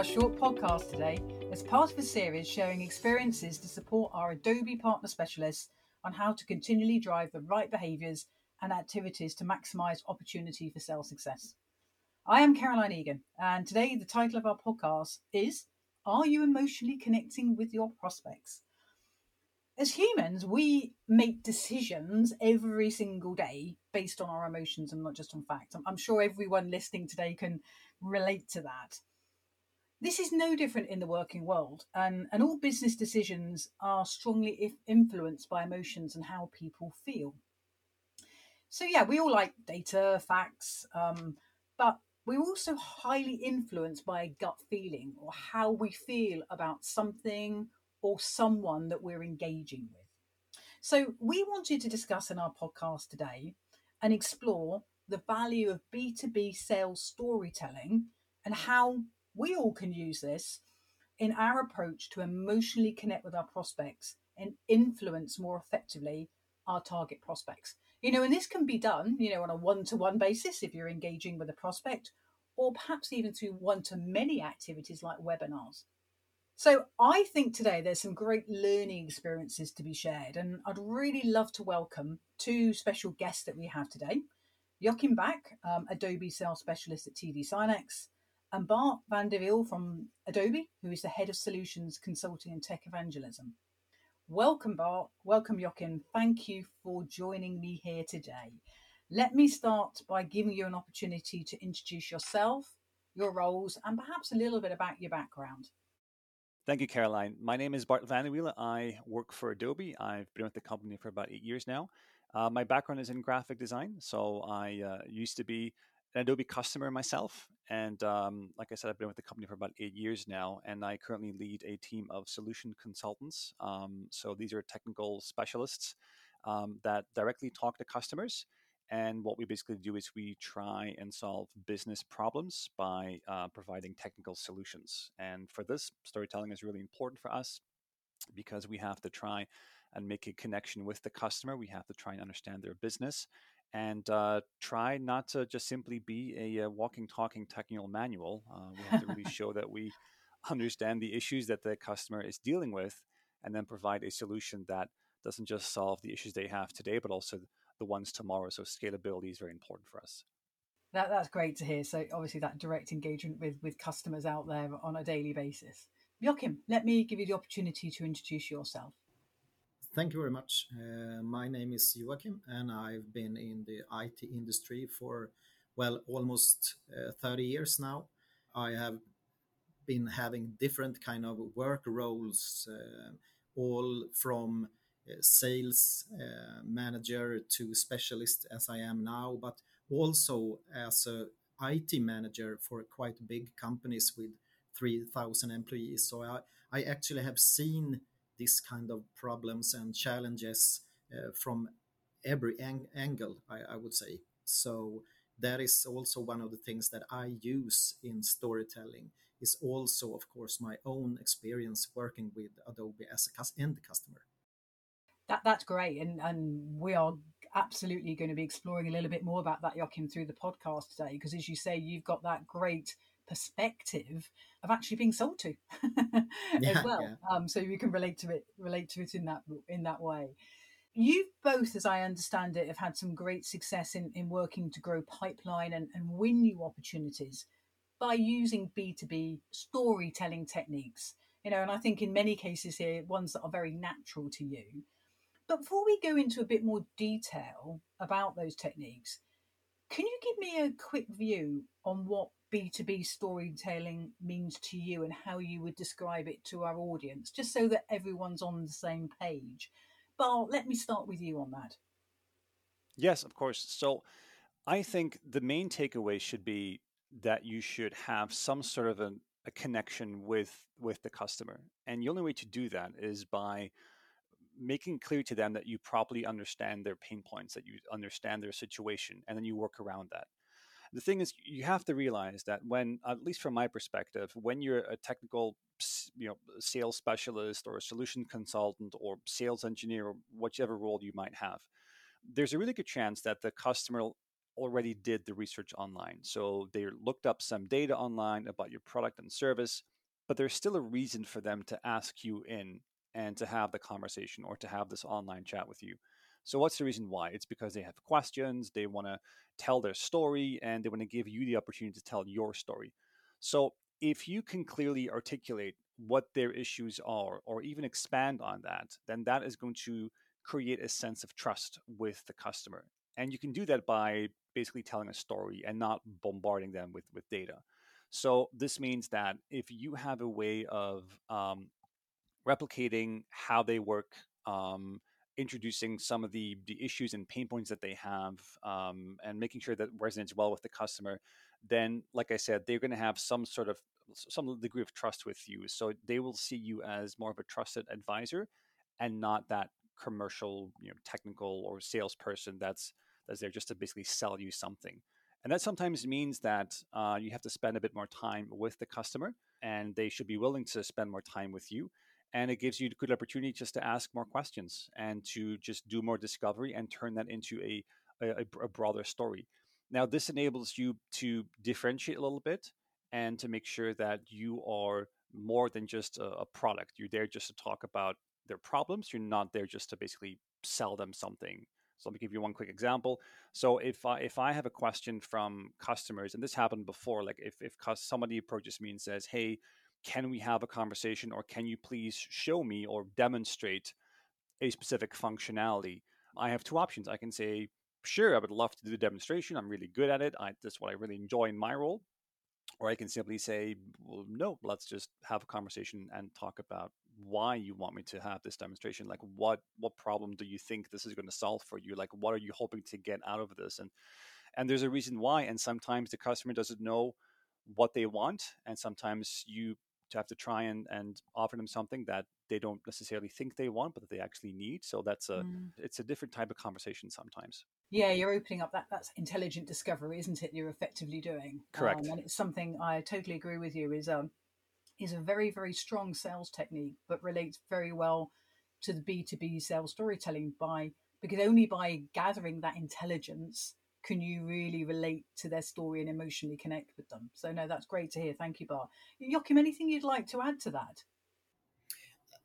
our short podcast today as part of a series sharing experiences to support our Adobe partner specialists on how to continually drive the right behaviours and activities to maximise opportunity for sales success. I am Caroline Egan, and today the title of our podcast is Are You Emotionally Connecting with Your Prospects? As humans, we make decisions every single day based on our emotions and not just on facts. I'm, sure everyone listening today can relate to that. This is no different in the working world, and, and all business decisions are strongly influenced by emotions and how people feel. So, yeah, we all like data, facts, um, but we're also highly influenced by a gut feeling or how we feel about something or someone that we're engaging with. So, we wanted to discuss in our podcast today and explore the value of B2B sales storytelling and how we all can use this in our approach to emotionally connect with our prospects and influence more effectively our target prospects. You know, and this can be done, you know, on a one to one basis if you're engaging with a prospect, or perhaps even through one to many activities like webinars. So, I think today there's some great learning experiences to be shared, and I'd really love to welcome two special guests that we have today Joakim Back, um, Adobe Sales Specialist at TD SYNNEX, and Bart Van de Wiele from Adobe, who is the Head of Solutions Consulting and Tech Evangelism. Welcome, Bart. Welcome, Joakim. Thank you for joining me here today. Let me start by giving you an opportunity to introduce yourself, your roles, and perhaps a little bit about your background. Thank you, Caroline. My name is Bart Van de Wiele. I work for Adobe. I've been with the company for about eight years now. Uh, my background is in graphic design, so I uh, used to be an Adobe customer myself. And um, like I said, I've been with the company for about eight years now, and I currently lead a team of solution consultants. Um, so these are technical specialists um, that directly talk to customers. And what we basically do is we try and solve business problems by uh, providing technical solutions. And for this, storytelling is really important for us because we have to try and make a connection with the customer. We have to try and understand their business and uh, try not to just simply be a, uh, walking, talking technical manual. Uh, we have to really show that we understand the issues that the customer is dealing with and then provide a solution that doesn't just solve the issues they have today, but also the ones tomorrow. So scalability is very important for us. That, that's great to hear. So obviously that direct engagement with, with customers out there on a daily basis. Joakim, let me give you the opportunity to introduce yourself. Thank you very much. Uh, my name is Joakim, and I've been in the IT industry for, well, almost uh, 30 years now. I have been having different kind of work roles, uh, all from uh, sales uh, manager to specialist as I am now, but also as a IT manager for quite big companies with 3,000 employees. So I, I actually have seen this kind of problems and challenges uh, from every ang- angle, I, I, would say. So that is also one of the things that I use in storytelling. Is also, of course, my own experience working with Adobe as a end customer. That that's great, and and we are absolutely going to be exploring a little bit more about that, Joakim, through the podcast today. Because as you say, you've got that great perspective of actually being sold to yeah, as well. Yeah. Um, so you can relate to it, relate to it in that in that way. You both, as I understand it, have had some great success in, in working to grow pipeline and, and win new opportunities by using B2B storytelling techniques. You know, and I think in many cases here, ones that are very natural to you. But before we go into a bit more detail about those techniques, can you give me a quick view on what B2B storytelling means to you and how you would describe it to our audience, just so that everyone's on the same page. Bart, let me start with you on that. Yes, of course. So I think the main takeaway should be that you should have some sort of a, a connection with with the customer. And the only way to do that is by making clear to them that you properly understand their pain points, that you understand their situation, and then you work around that the thing is you have to realize that when at least from my perspective when you're a technical you know sales specialist or a solution consultant or sales engineer or whichever role you might have there's a really good chance that the customer already did the research online so they looked up some data online about your product and service but there's still a reason for them to ask you in and to have the conversation or to have this online chat with you. So, what's the reason why? It's because they have questions, they want to tell their story, and they want to give you the opportunity to tell your story. So, if you can clearly articulate what their issues are, or even expand on that, then that is going to create a sense of trust with the customer. And you can do that by basically telling a story and not bombarding them with, with data. So, this means that if you have a way of um, replicating how they work, um, introducing some of the, the issues and pain points that they have, um, and making sure that resonates well with the customer, then, like I said, they're going to have some sort of some degree of trust with you. So they will see you as more of a trusted advisor, and not that commercial, you know, technical or salesperson that's that's there just to basically sell you something. And that sometimes means that uh, you have to spend a bit more time with the customer, and they should be willing to spend more time with you and it gives you a good opportunity just to ask more questions and to just do more discovery and turn that into a, a, a broader story. Now, this enables you to differentiate a little bit and to make sure that you are more than just a, a product. You're there just to talk about their problems. You're not there just to basically sell them something. So let me give you one quick example. So if I if I have a question from customers, and this happened before, like if if somebody approaches me and says, "Hey, can we have a conversation or can you please show me or demonstrate a specific functionality? I have two options. I can say, sure, I would love to do the demonstration. I'm really good at it. I, that's what I really enjoy in my role. Or I can simply say, well, no, let's just have a conversation and talk about why you want me to have this demonstration. Like, what what problem do you think this is going to solve for you? Like, what are you hoping to get out of this? And and there's a reason why. And sometimes the customer doesn't know what they want, and sometimes you to have to try and, and offer them something that they don't necessarily think they want, but that they actually need. So that's a mm. it's a different type of conversation sometimes. Yeah, you're opening up that that's intelligent discovery, isn't it? You're effectively doing correct, um, and it's something I totally agree with you. Is um is a very very strong sales technique, but relates very well to the B two B sales storytelling by because only by gathering that intelligence can you really relate to their story and emotionally connect with them? So no, that's great to hear. Thank you, Bart. Joakim, anything you'd like to add to that?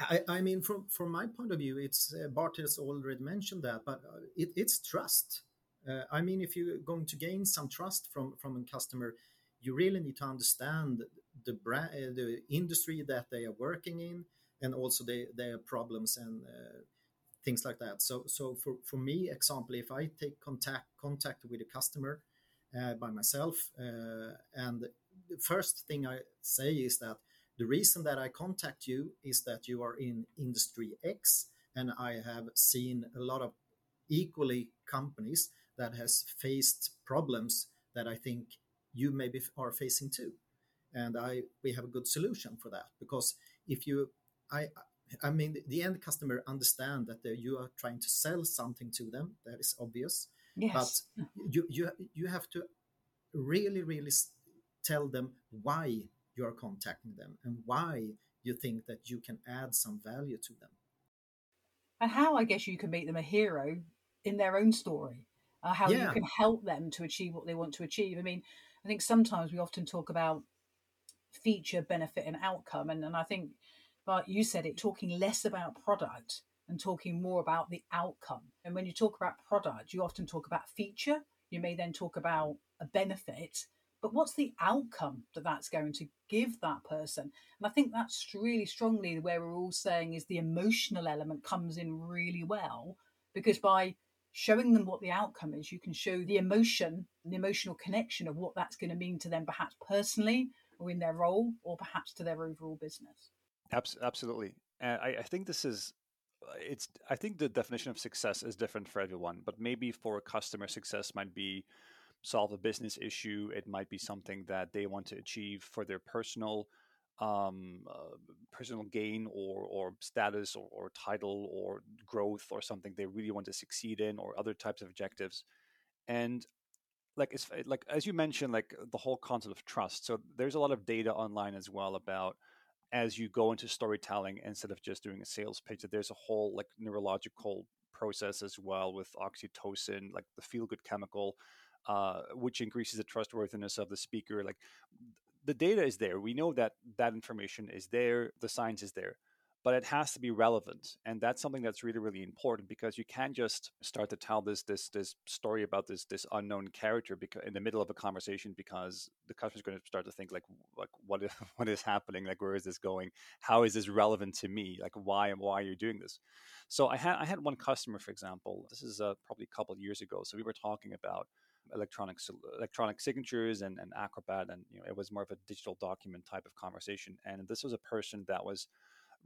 I, I mean, from from my point of view, it's uh, Bart has already mentioned that, but uh, it, it's trust. Uh, I mean, if you're going to gain some trust from from a customer, you really need to understand the brand, uh, the industry that they are working in, and also the, their problems and uh, things like that. So, so for, for me, example, if I take contact contact with a customer uh, by myself, uh, and the first thing I say is that the reason that I contact you is that you are in industry X, and I have seen a lot of equally companies that has faced problems that I think you maybe are facing too, and I we have a good solution for that because if you I I mean, the end customer understand that you are trying to sell something to them. That is obvious. Yes. But you you you have to really really tell them why you are contacting them and why you think that you can add some value to them. And how I guess you can make them a hero in their own story. Uh, how yeah. you can help them to achieve what they want to achieve. I mean, I think sometimes we often talk about feature, benefit, and outcome, and, and I think but you said it talking less about product and talking more about the outcome. And when you talk about product, you often talk about feature. You may then talk about a benefit, but what's the outcome that that's going to give that person? And I think that's really strongly where we're all saying is the emotional element comes in really well because by showing them what the outcome is, you can show the emotion, the emotional connection of what that's going to mean to them, perhaps personally or in their role, or perhaps to their overall business. Absolutely. And I, I think this is uh, it's I think the definition of success is different for everyone, but maybe for a customer success might be solve a business issue. It might be something that they want to achieve for their personal um, uh, personal gain or or status or, or title or growth or something they really want to succeed in or other types of objectives. And like it's like as you mentioned, like the whole concept of trust. So there's a lot of data online as well about as you go into storytelling instead of just doing a sales pitch that there's a whole like neurological process as well with oxytocin like the feel good chemical uh, which increases the trustworthiness of the speaker like the data is there. We know that that information is there. The science is there but it has to be relevant and that's something that's really really important because you can't just start to tell this this this story about this this unknown character because in the middle of a conversation because the customer's going to start to think like like what is, what is happening? Like where is this going? How is this relevant to me? Like why why are you doing this? So i had i had one customer for example this is uh, probably a couple years ago so we were talking about electronic electronic signatures and, and acrobat and you know it was more of a digital document type of conversation and this was a person that was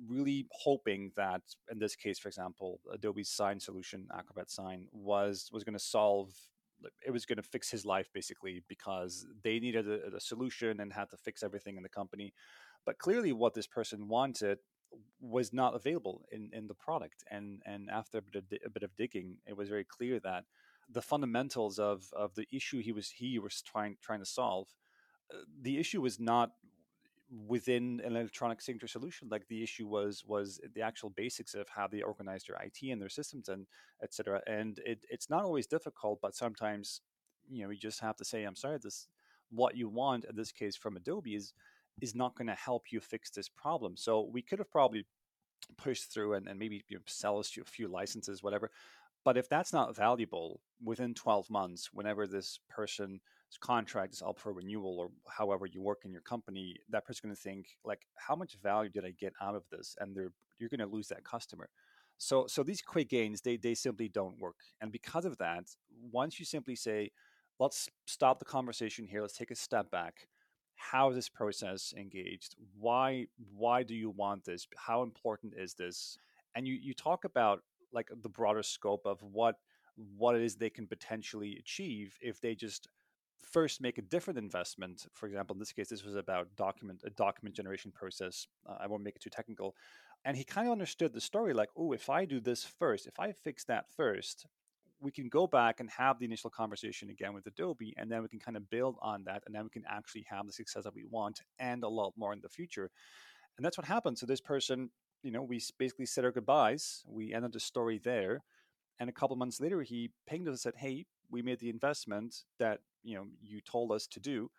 really hoping that in this case for example adobe's sign solution acrobat sign was was going to solve it was going to fix his life basically because they needed a, a, solution and had to fix everything in the company. But clearly what this person wanted was not available in, in the product. And and after a bit, of, a bit of digging it was very clear that the fundamentals of of the issue he was he was trying trying to solve uh, the issue was not within an electronic signature solution like the issue was was the actual basics of how they organized their IT and their systems and etc and it, it's not always difficult but sometimes you know you just have to say I'm sorry this what you want in this case from Adobe is is not going to help you fix this problem. So we could have probably pushed through and, and maybe you know, sell us a few licenses whatever but if that's not valuable within 12 months whenever this person contract is up for renewal or however you work in your company, that person's going to think like, how much value did I get out of this? And they're you're going to lose that customer. So so these quick gains they they simply don't work. And because of that, once you simply say, let's stop the conversation here, let's take a step back. How is this process engaged? Why why do you want this? How important is this? And you you talk about like the broader scope of what what it is they can potentially achieve if they just first make a different investment. For example, in this case, this was about document a document generation process. Uh, I won't make it too technical. And he kind of understood the story like, oh, if I do this first, if I fix that first, we can go back and have the initial conversation again with Adobe, and then we can kind of build on that, and then we can actually have the success that we want and a lot more in the future. And that's what happened. So this person, you know, we basically said our goodbyes. We ended the story there. And a couple months later, he pinged us and said, "Hey, we made the investment that you know you told us to do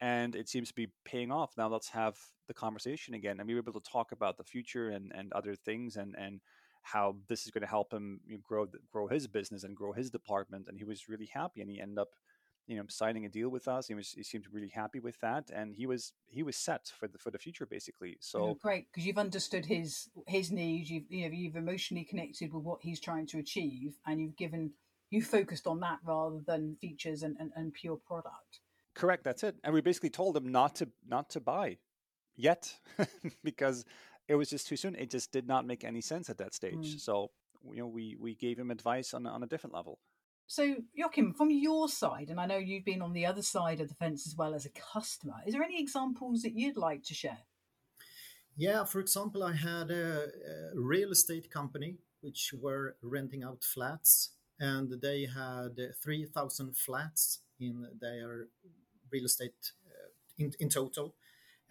and it seems to be paying off. Now let's have the conversation again and we were able to talk about the future and and other things and and how this is going to help him you know, grow grow his business and grow his department and he was really happy and he ended up you know signing a deal with us. He was he seemed really happy with that and he was he was set for the for the future basically. Oh, so oh, great because you've understood his his needs you've you know you've emotionally connected with what he's trying to achieve and you've given you focused on that rather than features and, and, and pure product. Correct. That's it. And we basically told them not to not to buy yet because it was just too soon. It just did not make any sense at that stage. Mm. So you know, we we gave him advice on on a different level. So Joakim, from your side, and I know you've been on the other side of the fence as well as a customer. Is there any examples that you'd like to share? Yeah, for example, I had a, a real estate company which were renting out flats and they had 3,000 flats in their real estate uh, in, in total.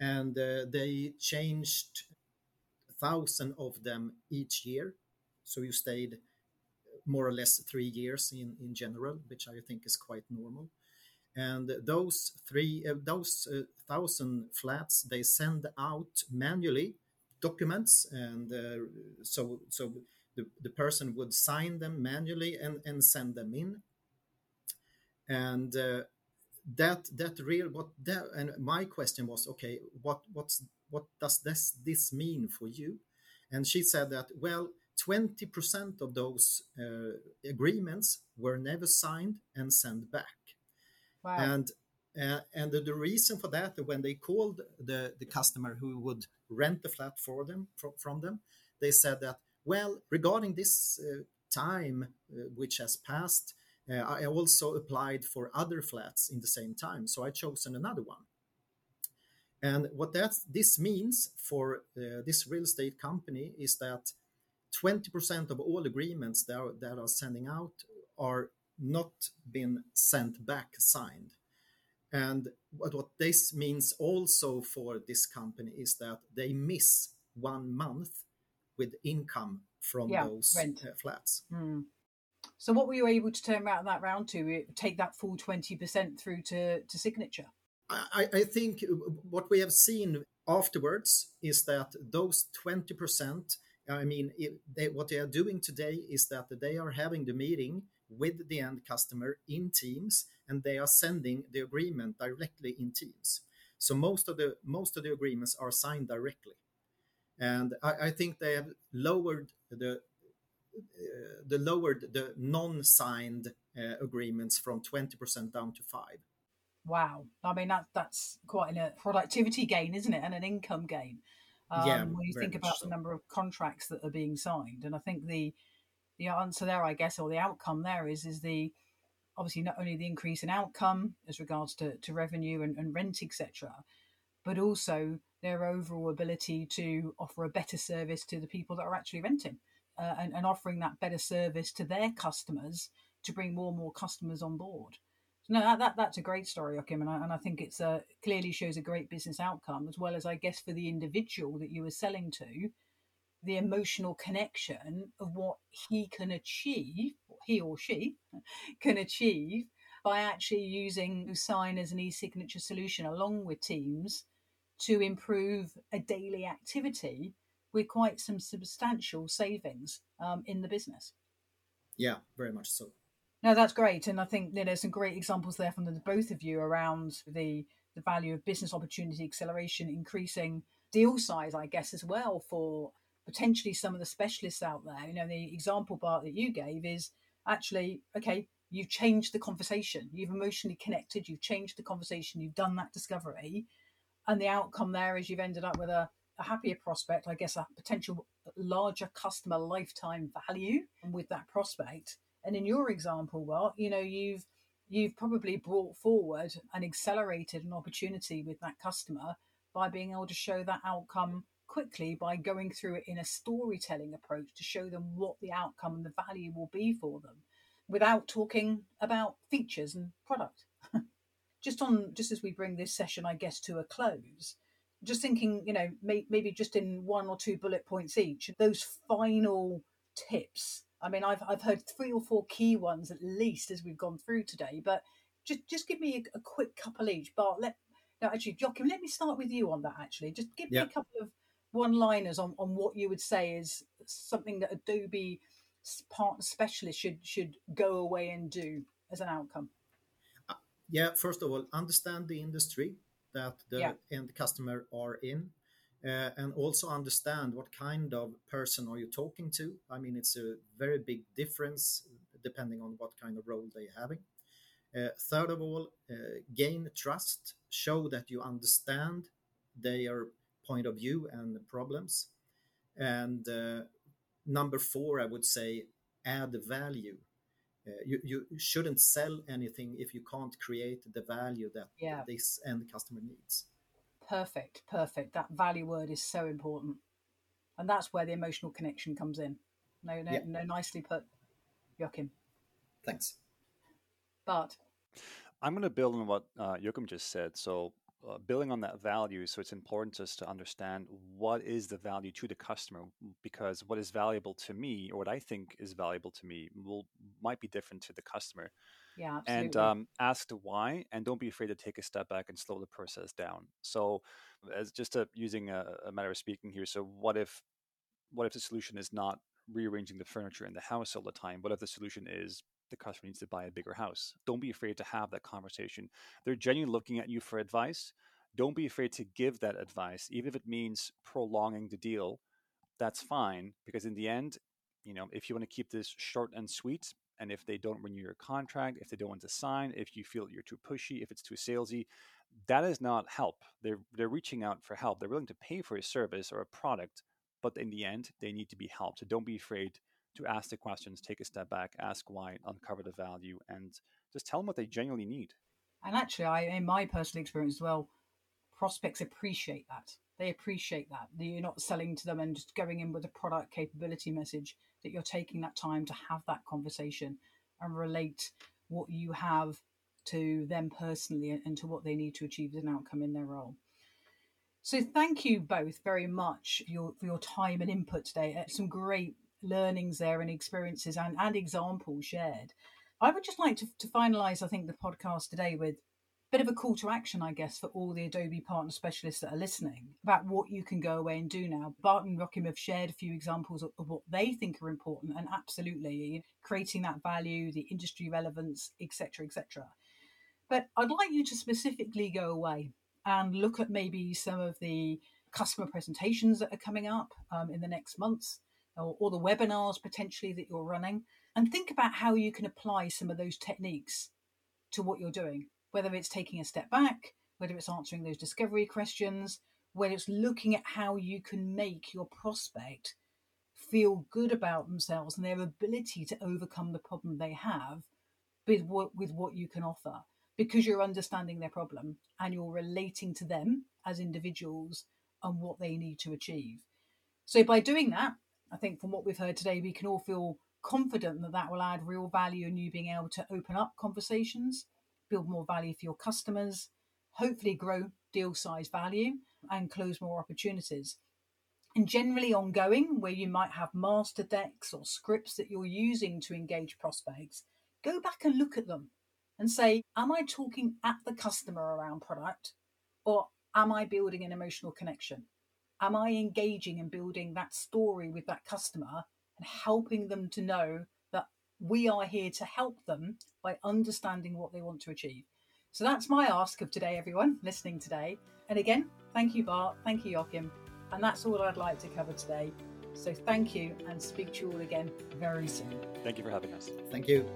And uh, they changed thousand of them each year. So you stayed more or less three years in, in general, which I think is quite normal. And those three, uh, those uh, thousand flats, they send out manually documents, and uh, so so the, the person would sign them manually and, and send them in. And uh, that that real what that and my question was okay what what's what does this this mean for you? And she said that well 20% of those uh, agreements were never signed and sent back. Wow. and uh, and the, the, reason for that when they called the the customer who would rent the flat for them from, from them they said that well, regarding this uh, time uh, which has passed, uh, I also applied for other flats in the same time, so I chosen another one. And what that this means for this real estate company is that 20% of all agreements that are, that are sending out are not been sent back signed. And what, what this means also for this company is that they miss one month with income from yeah, those uh, flats. Mm. So, what were you able to turn around that round to? Take that full twenty percent through to to signature. I, I think what we have seen afterwards is that those 20%, I mean, they, what they are doing today is that they are having the meeting with the end customer in Teams and they are sending the agreement directly in Teams. So most of the most of the agreements are signed directly, and I, I think they have lowered the uh, the lowered the non-signed uh, agreements from 20% down to 5 wow. I mean that that's quite a productivity gain isn't it? And an income gain. Um, yeah, when you think about so. the number of contracts that are being signed and i think the the answer there i guess or the outcome there is is the obviously not only the increase in outcome as regards to, to revenue and, and rent etc but also their overall ability to offer a better service to the people that are actually renting uh, and, and, offering that better service to their customers to bring more and more customers on board. No, that, that that's a great story, Joakim, and I, and I think it's clearly shows a great business outcome as well as I guess for the individual that you were selling to, the emotional connection of what he can achieve, he or she can achieve by actually using Sign as an e-signature solution along with Teams to improve a daily activity with quite some substantial savings um, in the business. Yeah, very much so. No, that's great, and I think you know, there's some great examples there from the both of you around the the value of business opportunity acceleration, increasing deal size, I guess, as well for potentially some of the specialists out there. You know, the example Bart that you gave is actually okay. You've changed the conversation. You've emotionally connected. You've changed the conversation. You've done that discovery, and the outcome there is you've ended up with a a happier prospect, I guess, a potential larger customer lifetime value with that prospect. And in your example, well, you know, you've you've probably brought forward and accelerated an opportunity with that customer by being able to show that outcome quickly by going through it in a storytelling approach to show them what the outcome and the value will be for them without talking about features and product. Just on just as we bring this session, I guess, to a close, just thinking, you know, may, maybe just in one or two bullet points each, those final tips. I mean, I've, I've heard three or four key ones at least as we've gone through today, but just just give me a, a quick couple each. Bart, let no, actually, Joakim, let me start with you on that. Actually, just give me a couple of one-liners on, on what you would say is something that Adobe partner specialist should should go away and do as an outcome. Yeah, first of all, understand the industry that the yeah. end customer are in uh, and also understand what kind of person are you talking to. I mean it's a very big difference depending on what kind of role they're having. Uh, third of all uh, gain trust show that you understand their point of view and problems. And uh, number four i would say add value you, you shouldn't sell anything if you can't create the value that yeah. this end customer needs. Perfect, perfect. That value word is so important, and that's where the emotional connection comes in. No, no, yeah. no. Nicely put, Joakim. Thanks. But I'm going to build on what uh, Joakim just said. So uh, building on that value so it's important just to understand what is the value to the customer because what is valuable to me or what i think is valuable to me will might be different to the customer yeah absolutely. and um, ask the why and don't be afraid to take a step back and slow the process down so as just a, using a, a matter of speaking here so what if what if the solution is not rearranging the furniture in the house all the time what if the solution is the customer needs to buy a bigger house. Don't be afraid to have that conversation. They're genuinely looking at you for advice. Don't be afraid to give that advice, even if it means prolonging the deal. That's fine because in the end, you know, if you want to keep this short and sweet, and if they don't renew your contract, if they don't want to sign, if you feel you're too pushy, if it's too salesy, that is not help. They're they're reaching out for help. They're willing to pay for a service or a product, but in the end, they need to be helped. So don't be afraid to ask the questions, take a step back, ask why, uncover the value, and just tell them what they genuinely need. And actually, I, in my personal experience as well, prospects appreciate that. They appreciate that. That you're not selling to them and just going in with a product capability message, that you're taking that time to have that conversation and relate what you have to them personally and to what they need to achieve as an outcome in their role. So thank you both very much for your, for your time and input today. Uh, some great learnings there and experiences and, and examples shared. I would just like to, to finalize, I think, the podcast today with bit of a call to action, I guess, for all the Adobe partner specialists that are listening about what you can go away and do now. Bart and Joakim have shared a few examples of, of what they think are important, and absolutely creating that value, the industry relevance, etc., etc. But I'd like you to specifically go away and look at maybe some of the customer presentations that are coming up um, in the next months or, or the webinars potentially that you're running and think about how you can apply some of those techniques to what you're doing whether it's taking a step back, whether it's answering those discovery questions, whether it's looking at how you can make your prospect feel good about themselves and their ability to overcome the problem they have with what, with what you can offer because you're understanding their problem and you're relating to them as individuals and what they need to achieve. So by doing that, I think from what we've heard today, we can all feel confident that that will add real value in you being able to open up conversations build more value for your customers, hopefully grow deal size value, and close more opportunities. And generally ongoing, where you might have master decks or scripts that you're using to engage prospects, go back and look at them and say, Am I talking at the customer around product or am I building an emotional connection? Am I engaging and building that story with that customer and helping them to know we are here to help them by understanding what they want to achieve. So that's my ask of today, everyone listening today. And again, thank you, Bart. Thank you, Joakim. And that's all I'd like to cover today. So thank you and speak to you all again very soon. Thank you for having us. Thank you.